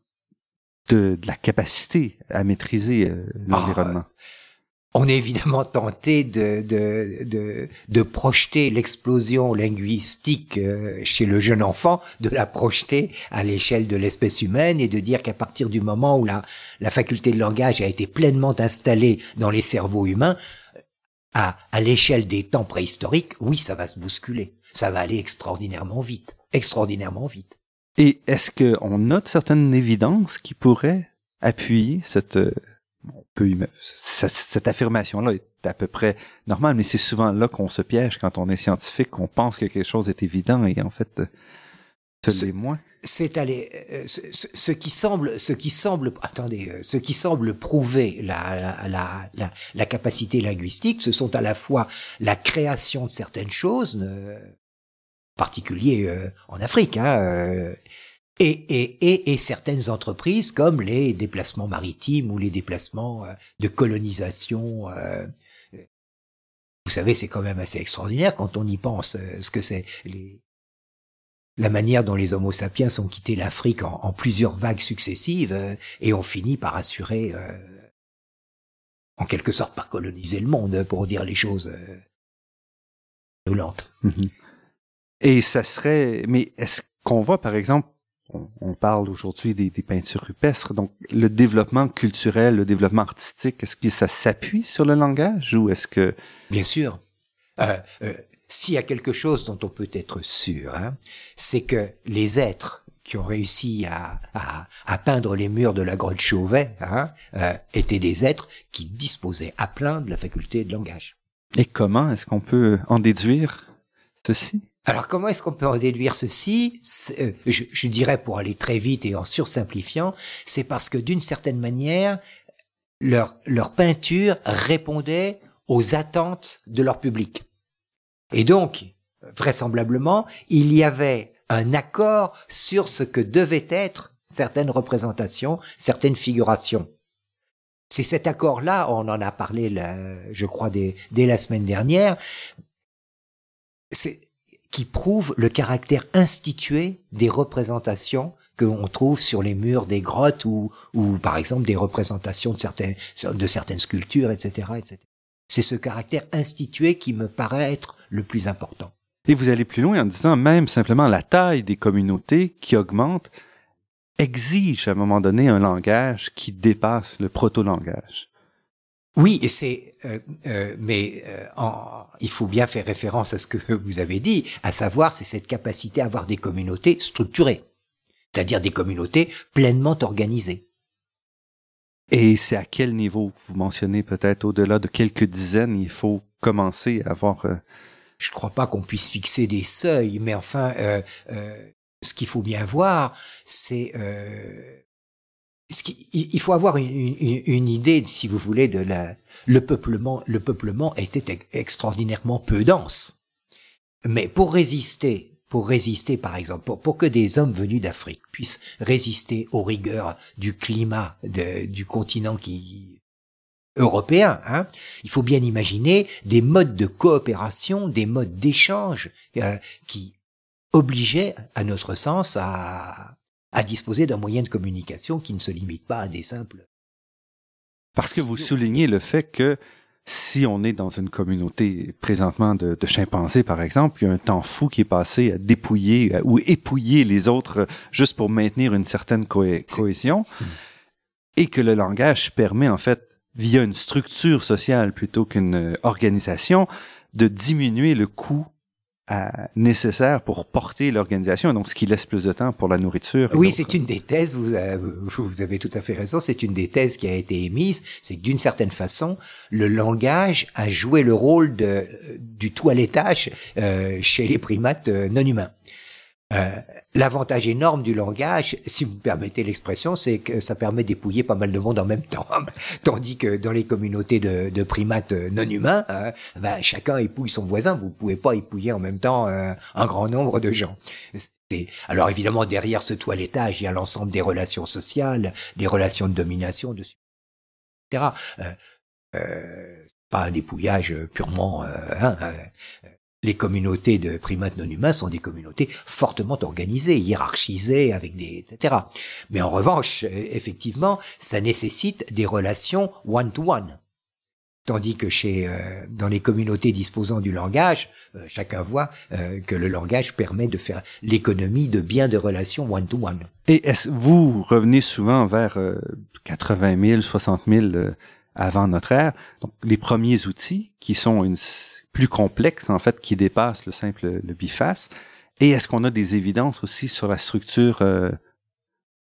de, la capacité à maîtriser euh, l'environnement. Ah, on est évidemment tenté de, de, de, de projeter l'explosion linguistique euh, chez le jeune enfant, de la projeter à l'échelle de l'espèce humaine et de dire qu'à partir du moment où la, la faculté de langage a été pleinement installée dans les cerveaux humains, à, à l'échelle des temps préhistoriques, oui, ça va se bousculer. Ça va aller extraordinairement vite. Extraordinairement vite. Et est-ce qu'on note certaines évidences qui pourraient appuyer cette euh, on peut cette, affirmation-là est à peu près normale, mais c'est souvent là qu'on se piège quand on est scientifique, qu'on pense que quelque chose est évident et en fait, ce n'est moins. C'est aller, euh, ce, qui semble, ce qui semble, attendez, euh, ce qui semble prouver la, la, la, la, capacité linguistique, ce sont à la fois la création de certaines choses, euh, en particulier en Afrique, hein, et, et, et, et, certaines entreprises comme les déplacements maritimes ou les déplacements euh, de colonisation. Euh, vous savez, c'est quand même assez extraordinaire quand on y pense, euh, ce que c'est les, la manière dont les Homo sapiens ont quitté l'Afrique en, plusieurs vagues successives et ont fini par assurer, en quelque sorte, par coloniser le monde, pour dire les choses violentes. Mm-hmm. Et ça serait, mais est-ce qu'on voit par exemple on, parle aujourd'hui des, peintures rupestres. Donc, le développement culturel, le développement artistique, est-ce que ça s'appuie sur le langage ou est-ce que... Bien sûr. Euh, euh, S'il y a quelque chose dont on peut être sûr, hein, c'est que les êtres qui ont réussi à, à, peindre les murs de la grotte Chauvet hein, euh, étaient des êtres qui disposaient à plein de la faculté de langage. Et comment est-ce qu'on peut en déduire ceci? Alors comment est-ce qu'on peut en déduire ceci euh, je, dirais pour aller très vite et en sursimplifiant, c'est parce que d'une certaine manière, leur, leur peinture répondait aux attentes de leur public. Et donc, vraisemblablement, il y avait un accord sur ce que devaient être certaines représentations, certaines figurations. C'est cet accord-là, on en a parlé, je crois, dès, dès la semaine dernière. C'est qui prouve le caractère institué des représentations que l'on trouve sur les murs des grottes ou, ou par exemple des représentations de certaines, de certaines sculptures, etc., etc. C'est ce caractère institué qui me paraît être le plus important. Et vous allez plus loin en disant même simplement la taille des communautés qui augmente exige à un moment donné un langage qui dépasse le proto-langage. Oui, et c'est, euh, euh, mais euh, il faut bien faire référence à ce que vous avez dit, à savoir c'est cette capacité à avoir des communautés structurées, c'est-à-dire des communautés pleinement organisées. Et c'est à quel niveau vous mentionnez peut-être au-delà de quelques dizaines, il faut commencer à avoir. Je ne crois pas qu'on puisse fixer des seuils, mais enfin, ce qu'il faut bien voir, c'est il faut avoir une, idée, si vous voulez, de la, le peuplement. Le peuplement était extraordinairement peu dense. Mais pour résister, pour résister, par exemple, pour, que des hommes venus d'Afrique puissent résister aux rigueurs du climat du continent qui européen. Hein. Il faut bien imaginer des modes de coopération, des modes d'échange euh, qui obligeaient, à notre sens, à, à disposer d'un moyen de communication qui ne se limite pas à des simples. Parce que vous soulignez le fait que si on est dans une communauté présentement de, de, chimpanzés, par exemple, il y a un temps fou qui est passé à dépouiller euh, ou épouiller les autres euh, juste pour maintenir une certaine cohésion, hmm. et que le langage permet en fait, via une structure sociale plutôt qu'une euh, organisation, de diminuer le coût nécessaire pour porter l'organisation, donc ce qui laisse plus de temps pour la nourriture. Oui, c'est une des thèses, vous avez, vous avez tout à fait raison, c'est une des thèses qui a été émise, c'est que d'une certaine façon, le langage a joué le rôle de, du toilettage euh, chez les primates euh, non humains. Euh, L'avantage énorme du langage, si vous me permettez l'expression, c'est que ça permet d'épouiller pas mal de monde en même temps. Tandis que dans les communautés de, de primates non humains, hein, ben, chacun épouille son voisin. Vous pouvez pas épouiller en même temps euh, un grand nombre de gens. Alors évidemment, derrière ce toilettage, il y a l'ensemble des relations sociales, des relations de domination, de etc. Euh, euh, pas un dépouillage purement euh, hein, euh, les communautés de primates non humains sont des communautés fortement organisées, hiérarchisées, avec des etc. Mais en revanche, euh, effectivement, ça nécessite des relations one-to-one. Tandis que chez euh, dans les communautés disposant du langage, euh, chacun voit que le langage permet de faire l'économie de bien de relations one-to-one. Et est-ce vous revenez souvent vers 80 000, 60 000 avant notre ère, donc les premiers outils qui sont une plus complexe, en fait, qui dépasse le simple le biface. Et est-ce qu'on a des évidences aussi sur la structure euh,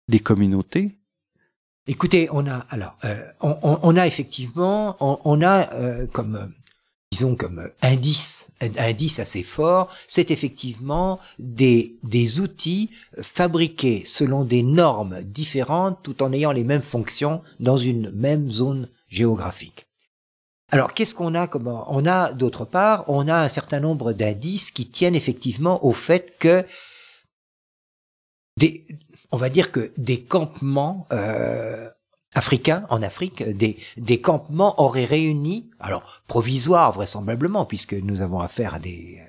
des communautés? Écoutez, on a alors, euh, on, on, a effectivement, on, on a euh, comme disons comme indice, indice assez fort, c'est effectivement des, des outils fabriqués selon des normes différentes tout en ayant les mêmes fonctions dans une même zone géographique. Alors, qu'est-ce qu'on a comme on a d'autre part, on a un certain nombre d'indices qui tiennent effectivement au fait que des, on va dire que des campements euh, africains en Afrique, des, des campements auraient réuni, alors provisoires vraisemblablement, puisque nous avons affaire à des,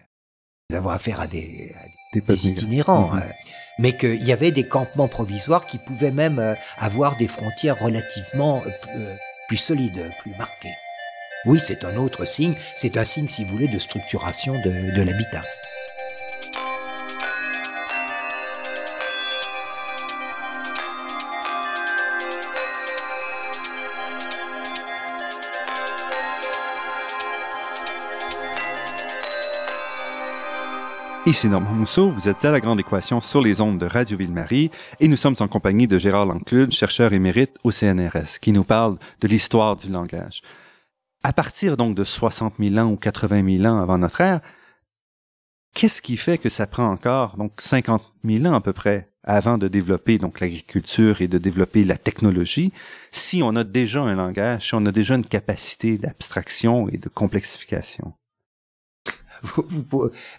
nous avons affaire à des, des, itinérants. Mhm. Euh, mais qu'il y avait des campements provisoires qui pouvaient même euh, avoir des frontières relativement euh, plus solides, plus marquées. Oui, c'est un autre signe, c'est un signe, si vous voulez, de structuration de l'habitat. Ici Normand Mousseau, vous êtes à la Grande Équation sur les ondes de Radio Ville-Marie et nous sommes en compagnie de Gérard Lanclude, chercheur émérite au CNRS, qui nous parle de l'histoire du langage à partir donc de 60 000 ans ou 80 000 ans avant notre ère, qu'est-ce qui fait que ça prend encore donc 50 000 ans à peu près avant de développer donc l'agriculture et de développer la technologie, si on a déjà un langage, si on a déjà une capacité d'abstraction et de complexification?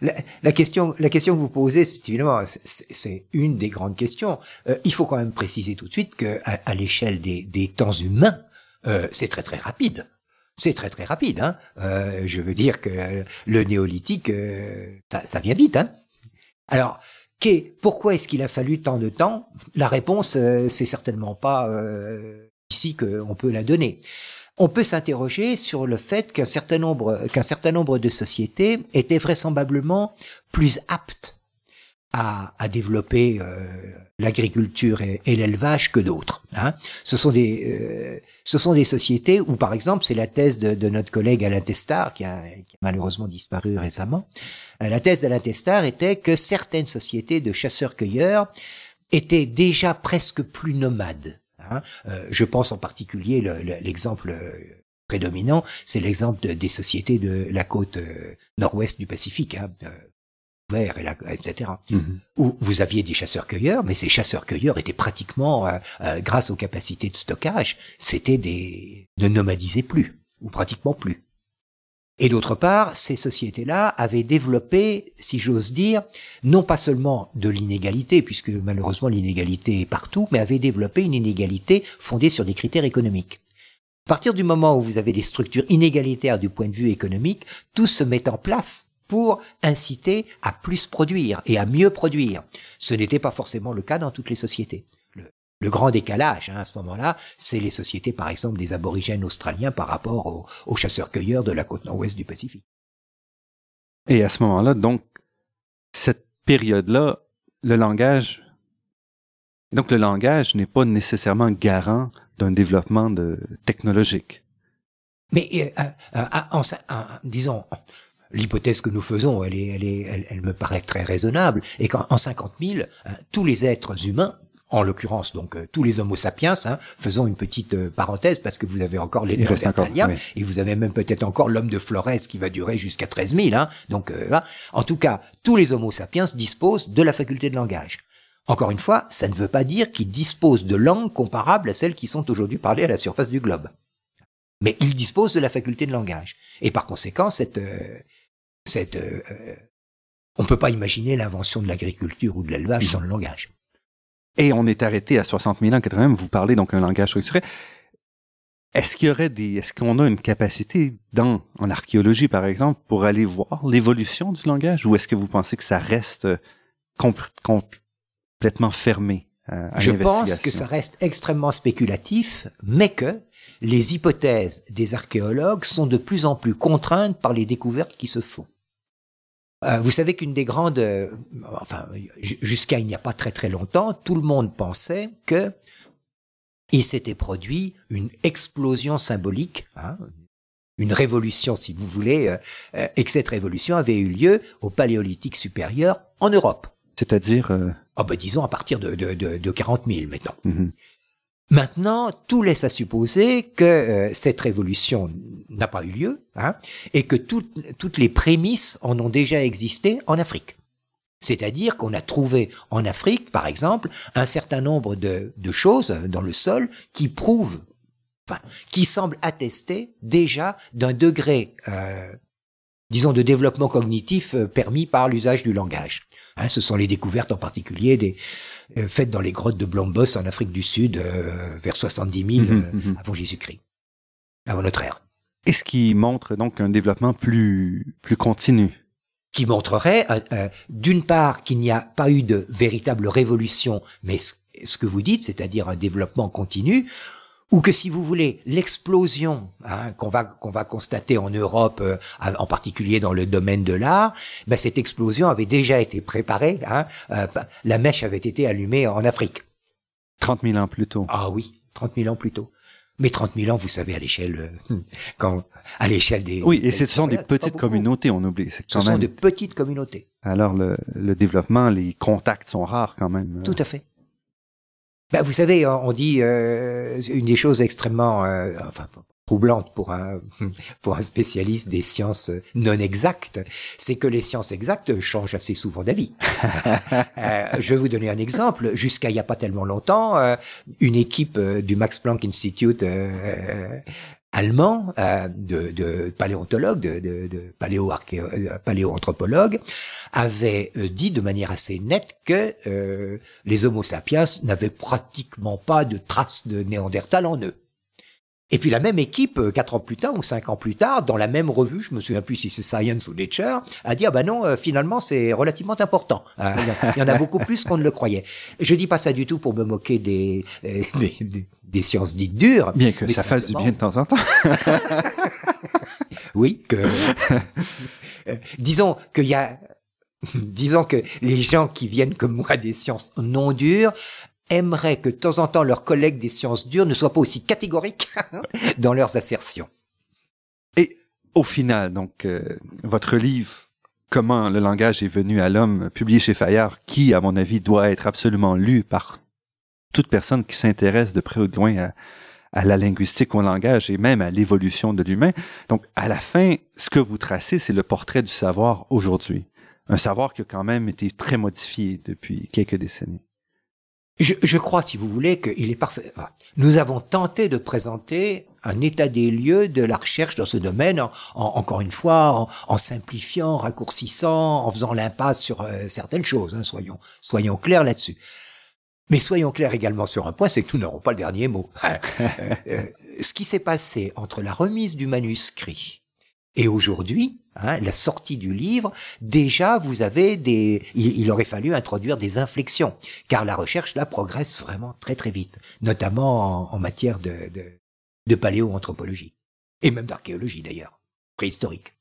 La, question, que vous posez, c'est évidemment, c'est une des grandes questions. Euh, il faut quand même préciser tout de suite que à, l'échelle des, temps humains, euh, c'est très très rapide c'est très très rapide. Hein. Euh, je veux dire que le néolithique, ça, vient vite. Hein. Alors, pourquoi est-ce qu'il a fallu tant de temps? La réponse, c'est certainement pas ici qu'on peut la donner. On peut s'interroger sur le fait qu'un certain nombre qu'un certain nombre de sociétés étaient vraisemblablement plus aptes à, à développer euh, l'agriculture et, l'élevage que d'autres. Hein. Ce sont des euh, ce sont des sociétés où, par exemple, c'est la thèse de, de, notre collègue Alain Testard qui a, qui a malheureusement disparu récemment. Euh, la thèse d'Alain Testard était que certaines sociétés de chasseurs-cueilleurs étaient déjà presque plus nomades. Hein. je pense en particulier l'exemple prédominant, c'est l'exemple des sociétés de la côte nord-ouest du Pacifique. Hein et la, etc. Mhm. Où vous aviez des chasseurs-cueilleurs, mais ces chasseurs-cueilleurs étaient pratiquement, euh, euh, grâce aux capacités de stockage, c'était des ne nomadisaient plus ou pratiquement plus. Et d'autre part, ces sociétés-là avaient développé, si j'ose dire, non pas seulement de l'inégalité, puisque malheureusement l'inégalité est partout, mais avaient développé une inégalité fondée sur des critères économiques. partir du moment où vous avez des structures inégalitaires du point de vue économique, tout se met en place pour inciter à plus produire et à mieux produire. Ce n'était pas forcément le cas dans toutes les sociétés. Le, grand décalage hein, à ce moment-là, c'est les sociétés, par exemple, des aborigènes australiens par rapport aux, aux chasseurs-cueilleurs de la côte nord-ouest du Pacifique. Et à ce moment-là, donc, cette période-là, le langage, donc le langage n'est pas nécessairement garant d'un développement de, technologique. Mais euh, euh, en, disons, l'hypothèse que nous faisons, elle, est, elle, est, elle, me paraît très raisonnable, et qu'en 50 000, hein, tous les êtres humains, en l'occurrence donc euh, tous les Homo sapiens, hein, faisons une petite parenthèse parce que vous avez encore les Néandertaliens et vous avez même peut-être encore l'homme de Flores qui va durer jusqu'à 13 000. Hein, donc, en tout cas, tous les Homo sapiens disposent de la faculté de langage. Encore une fois, ça ne veut pas dire qu'ils disposent de langues comparables à celles qui sont aujourd'hui parlées à la surface du globe. Mais ils disposent de la faculté de langage. Et par conséquent, cette, euh, cette, euh, euh, on ne peut pas imaginer l'invention de l'agriculture ou de l'élevage sans le langage. Et on est arrêté à 60 000 ans, 80 vous parlez donc un langage structuré. Est-ce qu'il y aurait des, est-ce qu'on a une capacité dans, en archéologie par exemple, pour aller voir l'évolution du langage, ou est-ce que vous pensez que ça reste complètement fermé euh, à Je pense que ça reste extrêmement spéculatif, mais que les hypothèses des archéologues sont de plus en plus contraintes par les découvertes qui se font. Euh, vous savez qu'une des grandes, euh, enfin jusqu'à il n'y a pas très très longtemps, tout le monde pensait que il s'était produit une explosion symbolique, hein, une révolution si vous voulez, et que cette révolution avait eu lieu au Paléolithique supérieur en Europe. C'est-à-dire oh ben disons à partir de, de, de, de 40 000 maintenant. Mhm. Maintenant, tout laisse à supposer que euh, cette révolution n'a pas eu lieu hein, et que toutes les prémices en ont déjà existé en Afrique. C'est-à-dire qu'on a trouvé en Afrique, par exemple, un certain nombre de, choses dans le sol qui prouvent, qui semblent attester déjà d'un degré, euh, disons, de développement cognitif euh, permis par l'usage du langage. Hein, ce sont les découvertes en particulier des, euh, faites dans les grottes de Blombos en Afrique du Sud euh, vers 70 000 mhm, euh, mhm. avant Jésus-Christ, avant notre ère. Et ce qui montre donc un développement plus plus continu? Qui montrerait, d'une part, qu'il n'y a pas eu de véritable révolution, mais ce que vous dites, c'est-à-dire un développement continu, ou que si vous voulez l'explosion hein, qu'on va qu'on va constater en Europe, euh, en particulier dans le domaine de l'art, ben cette explosion avait déjà été préparée. Hein, euh, la mèche avait été allumée en Afrique. 30 000 ans plus tôt. Ah oui, 30 000 ans plus tôt. Mais 30 000 ans, vous savez, à l'échelle, euh, quand, à l'échelle des. Oui, et ce sont des petites communautés, on oublie. Ce sont de petites communautés. Alors le, le développement, les contacts sont rares quand même. Tout à fait. Ben, vous savez, on dit euh, une des choses extrêmement, euh, enfin troublante pour un pour un spécialiste des sciences non exactes, c'est que les sciences exactes changent assez souvent d'avis. euh, je vais vous donner un exemple. Jusqu'à il y a pas tellement longtemps, euh, une équipe du Max Planck Institute allemand euh, de, paléontologues, de, de, euh, avait euh, dit de manière assez nette que les Homo sapiens n'avaient pratiquement pas de traces de Néandertal en eux. Et puis la même équipe, quatre ans plus tard ou cinq ans plus tard, dans la même revue, je me souviens plus si c'est Science ou Nature, a dit ah ben non, finalement c'est relativement important. Il y en a beaucoup plus qu'on ne le croyait. Je dis pas ça du tout pour me moquer des, des, des sciences dites dures. Bien que ça fasse du bien de temps en temps. oui, que euh, disons qu'il y a disons que les gens qui viennent comme moi des sciences non dures aimeraient que de temps en temps leurs collègues des sciences dures ne soient pas aussi catégoriques dans leurs assertions. Et au final, donc, euh, votre livre Comment le langage est venu à l'homme, publié chez Fayard, qui, à mon avis, doit être absolument lu par toute personne qui s'intéresse de près ou de loin à, la linguistique, au langage et même à l'évolution de l'humain. Donc, à la fin, ce que vous tracez, c'est le portrait du savoir aujourd'hui. Un savoir qui a quand même été très modifié depuis quelques décennies. Je, crois, si vous voulez, qu'il est parfait. nous avons tenté de présenter un état des lieux de la recherche dans ce domaine, encore une fois, en, simplifiant, raccourcissant, en faisant l'impasse sur euh, certaines choses. Hein, soyons, soyons clairs là-dessus. Mais soyons clairs également sur un point, c'est que nous n'aurons pas le dernier mot. Euh, euh, ce qui s'est passé entre la remise du manuscrit et aujourd'hui, hein, la sortie du livre, déjà vous avez des, il, aurait fallu introduire des inflexions, car la recherche là progresse vraiment très très vite, notamment en, matière de, de, de paléoanthropologie et même d'archéologie d'ailleurs, préhistorique.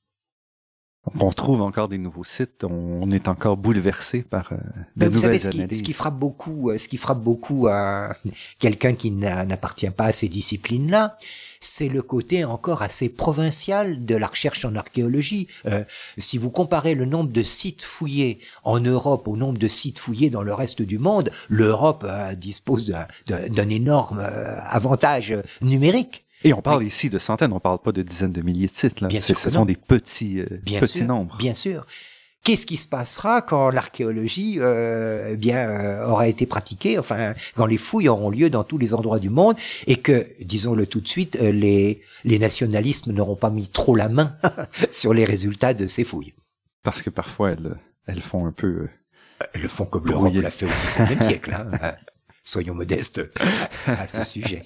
On trouve encore des nouveaux sites, on est encore bouleversé par euh, de vous nouvelles savez, ce Qui, ce qui frappe beaucoup, euh, ce qui frappe beaucoup à quelqu'un qui n'appartient pas à ces disciplines-là, c'est le côté encore assez provincial de la recherche en archéologie. Euh, si vous comparez le nombre de sites fouillés en Europe au nombre de sites fouillés dans le reste du monde, l'Europe dispose d'un énorme avantage numérique. Et on parle ici de centaines, on parle pas de dizaines de milliers de sites. Là. Bien sûr ce sont des petits, euh, petits nombres. Bien sûr. Qu'est-ce qui se passera quand l'archéologie euh, eh bien euh, aura été pratiquée, enfin quand les fouilles auront lieu dans tous les endroits du monde et que, disons-le tout de suite, euh, les les nationalismes n'auront pas mis trop la main sur les résultats de ces fouilles? Parce que parfois elles elles font un peu elles le font comme l'Europe l'a fait au XIXe siècle. Hein soyons modestes à ce sujet.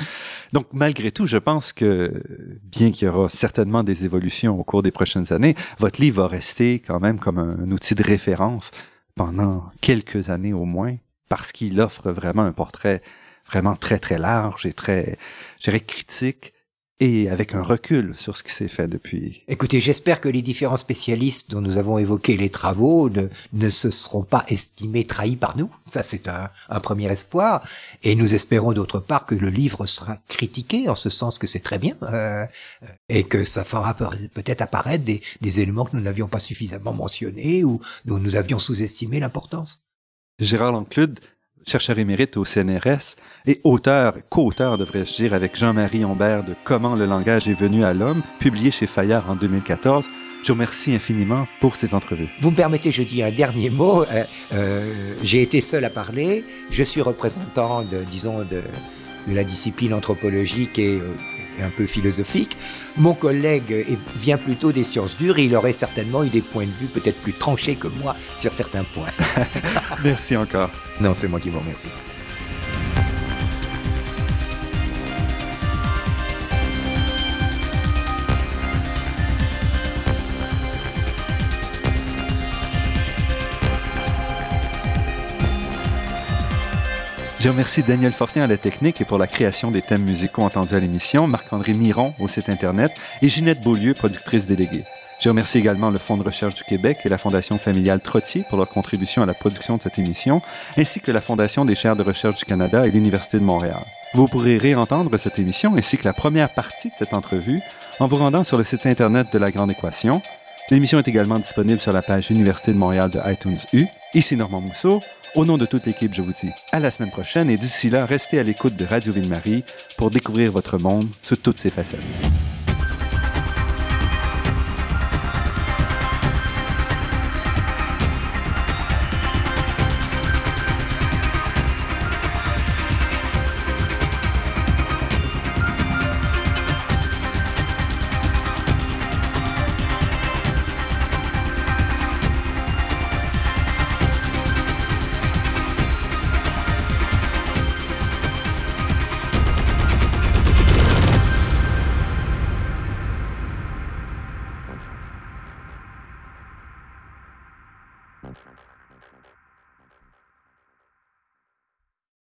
Donc, malgré tout, je pense que, bien qu'il y aura certainement des évolutions au cours des prochaines années, votre livre va rester quand même comme un, outil de référence pendant quelques années au moins, parce qu'il offre vraiment un portrait vraiment très, très large et très, je dirais, critique et avec un recul sur ce qui s'est fait depuis. Écoutez, j'espère que les différents spécialistes dont nous avons évoqué les travaux ne, ne se seront pas estimés trahis par nous. Ça, c'est un, un, premier espoir. Et nous espérons d'autre part que le livre sera critiqué, en ce sens que c'est très bien, euh, et que ça fera peut-être apparaître des, des éléments que nous n'avions pas suffisamment mentionnés ou dont nous avions sous-estimé l'importance. Gérard Lanclude, chercheur émérite au CNRS et auteur, co-auteur, devrais-je dire, avec Jean-Marie Humbert de Comment le langage est venu à l'homme, publié chez Fayard en 2014. Je vous remercie infiniment pour ces entrevues. Vous me permettez, je dis un dernier mot. Euh, euh, J'ai été seul à parler. Je suis représentant de, disons, de, de la discipline anthropologique et euh, un peu philosophique. Mon collègue vient plutôt des sciences dures et il aurait certainement eu des points de vue peut-être plus tranchés que moi sur certains points. Merci encore. Non, c'est moi qui vous remercie. Je remercie Daniel Fortin à la technique et pour la création des thèmes musicaux entendus à l'émission, Marc-André Miron au site Internet et Ginette Beaulieu, productrice déléguée. Je remercie également le Fonds de recherche du Québec et la Fondation familiale Trottier pour leur contribution à la production de cette émission, ainsi que la Fondation des chaires de recherche du Canada et l'Université de Montréal. Vous pourrez réentendre cette émission ainsi que la première partie de cette entrevue en vous rendant sur le site Internet de La Grande Équation. L'émission est également disponible sur la page Université de Montréal de iTunes U. Ici Normand Mousseau. Au nom de toute l'équipe, je vous dis à la semaine prochaine et d'ici là, restez à l'écoute de Radio Ville-Marie pour découvrir votre monde sous toutes ses facettes.